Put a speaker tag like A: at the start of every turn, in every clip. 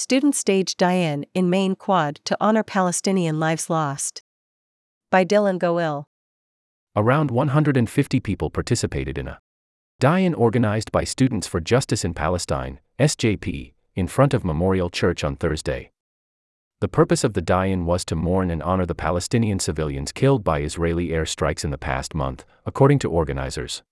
A: Students stage die-in in main quad to honor Palestinian lives lost. By Dylan Goil.
B: Around 150 people participated in a die-in organized by Students for Justice in Palestine, SJP, in front of Memorial Church on Thursday. The purpose of the die-in was to mourn and honor the Palestinian civilians killed by Israeli airstrikes in the past month, according to organizers.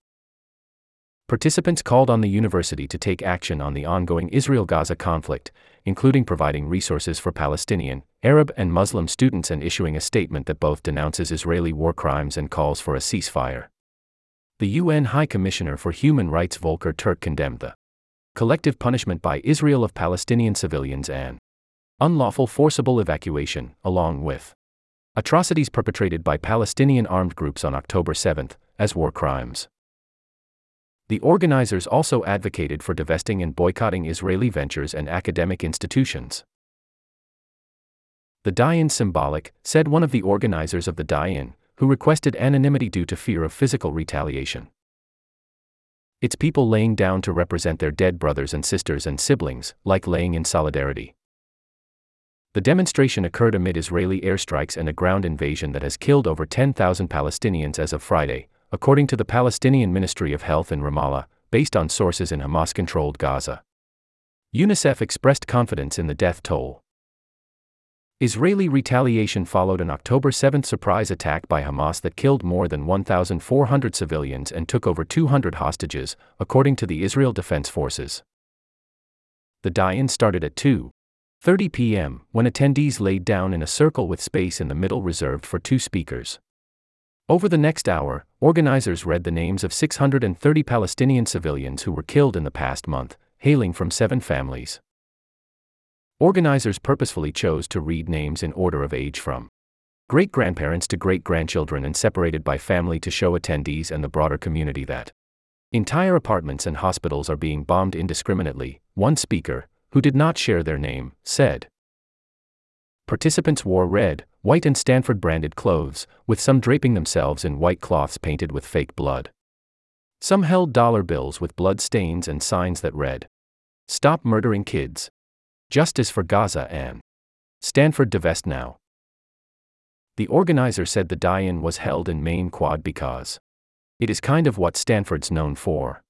B: Participants called on the university to take action on the ongoing Israel Gaza conflict, including providing resources for Palestinian, Arab, and Muslim students and issuing a statement that both denounces Israeli war crimes and calls for a ceasefire. The UN High Commissioner for Human Rights Volker Turk condemned the collective punishment by Israel of Palestinian civilians and unlawful forcible evacuation, along with atrocities perpetrated by Palestinian armed groups on October 7, as war crimes. The organizers also advocated for divesting and boycotting Israeli ventures and academic institutions. The die-in symbolic, said one of the organizers of the die-in, who requested anonymity due to fear of physical retaliation. It's people laying down to represent their dead brothers and sisters and siblings, like laying in solidarity. The demonstration occurred amid Israeli airstrikes and a ground invasion that has killed over 10,000 Palestinians as of Friday, according to the Palestinian Ministry of Health in Ramallah, based on sources in Hamas controlled Gaza. UNICEF expressed confidence in the death toll. Israeli retaliation followed an October 7 surprise attack by Hamas that killed more than 1,400 civilians and took over 200 hostages, according to the Israel Defense Forces. The die-in started at 2:30 p.m. when attendees laid down in a circle with space in the middle reserved for two speakers. Over the next hour, organizers read the names of 630 Palestinian civilians who were killed in the past month, hailing from seven families. Organizers purposefully chose to read names in order of age from great grandparents to great grandchildren and separated by family to show attendees and the broader community that entire apartments and hospitals are being bombed indiscriminately, one speaker, who did not share their name, said. Participants wore red, white and Stanford branded clothes, with some draping themselves in white cloths painted with fake blood. Some held dollar bills with blood stains and signs that read, Stop murdering kids. Justice for Gaza and Stanford divest now. The organizer said the die in was held in main quad because it is kind of what Stanford's known for.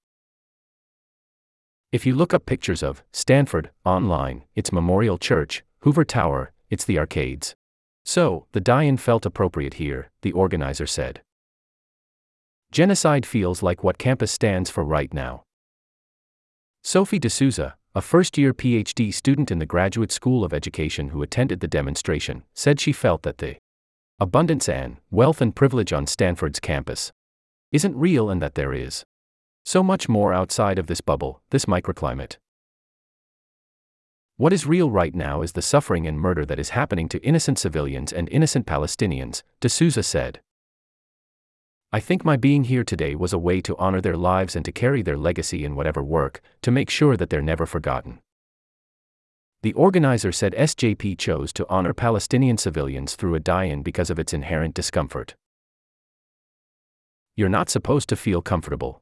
B: If you look up pictures of Stanford online, it's Memorial Church, Hoover Tower, it's the arcades. So, the die in felt appropriate here, the organizer said. Genocide feels like what campus stands for right now. Sophie D'Souza, a first year PhD student in the Graduate School of Education who attended the demonstration, said she felt that the abundance and wealth and privilege on Stanford's campus isn't real and that there is so much more outside of this bubble, this microclimate. What is real right now is the suffering and murder that is happening to innocent civilians and innocent Palestinians, D'Souza said. I think my being here today was a way to honor their lives and to carry their legacy in whatever work, to make sure that they're never forgotten. The organizer said SJP chose to honor Palestinian civilians through a die in because of its inherent discomfort. You're not supposed to feel comfortable.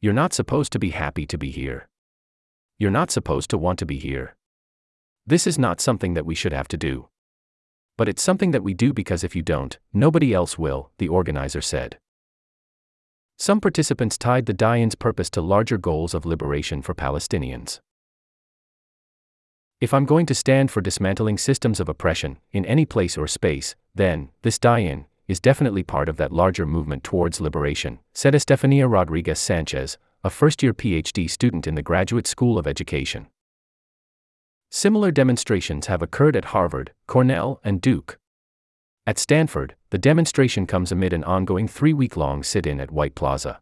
B: You're not supposed to be happy to be here. You're not supposed to want to be here. This is not something that we should have to do. But it's something that we do because if you don't, nobody else will, the organizer said. Some participants tied the die in's purpose to larger goals of liberation for Palestinians. If I'm going to stand for dismantling systems of oppression, in any place or space, then, this die in is definitely part of that larger movement towards liberation, said Estefania Rodriguez Sanchez, a first year PhD student in the Graduate School of Education. Similar demonstrations have occurred at Harvard, Cornell, and Duke. At Stanford, the demonstration comes amid an ongoing three week long sit in at White Plaza.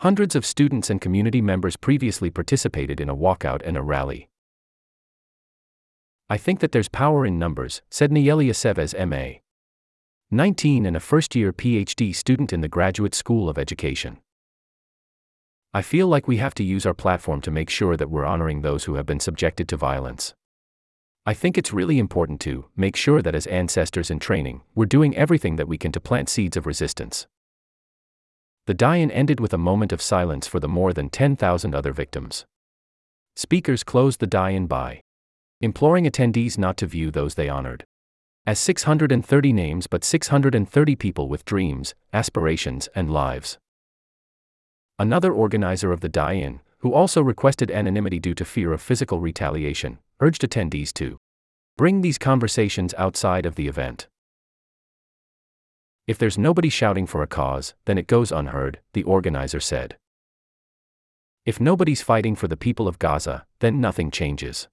B: Hundreds of students and community members previously participated in a walkout and a rally. I think that there's power in numbers, said Nayeli Aceves, MA. 19 and a first year PhD student in the Graduate School of Education. I feel like we have to use our platform to make sure that we're honoring those who have been subjected to violence. I think it's really important to make sure that as ancestors in training, we're doing everything that we can to plant seeds of resistance. The die in ended with a moment of silence for the more than 10,000 other victims. Speakers closed the die in by imploring attendees not to view those they honored as 630 names but 630 people with dreams, aspirations, and lives. Another organizer of the die in, who also requested anonymity due to fear of physical retaliation, urged attendees to bring these conversations outside of the event. If there's nobody shouting for a cause, then it goes unheard, the organizer said. If nobody's fighting for the people of Gaza, then nothing changes.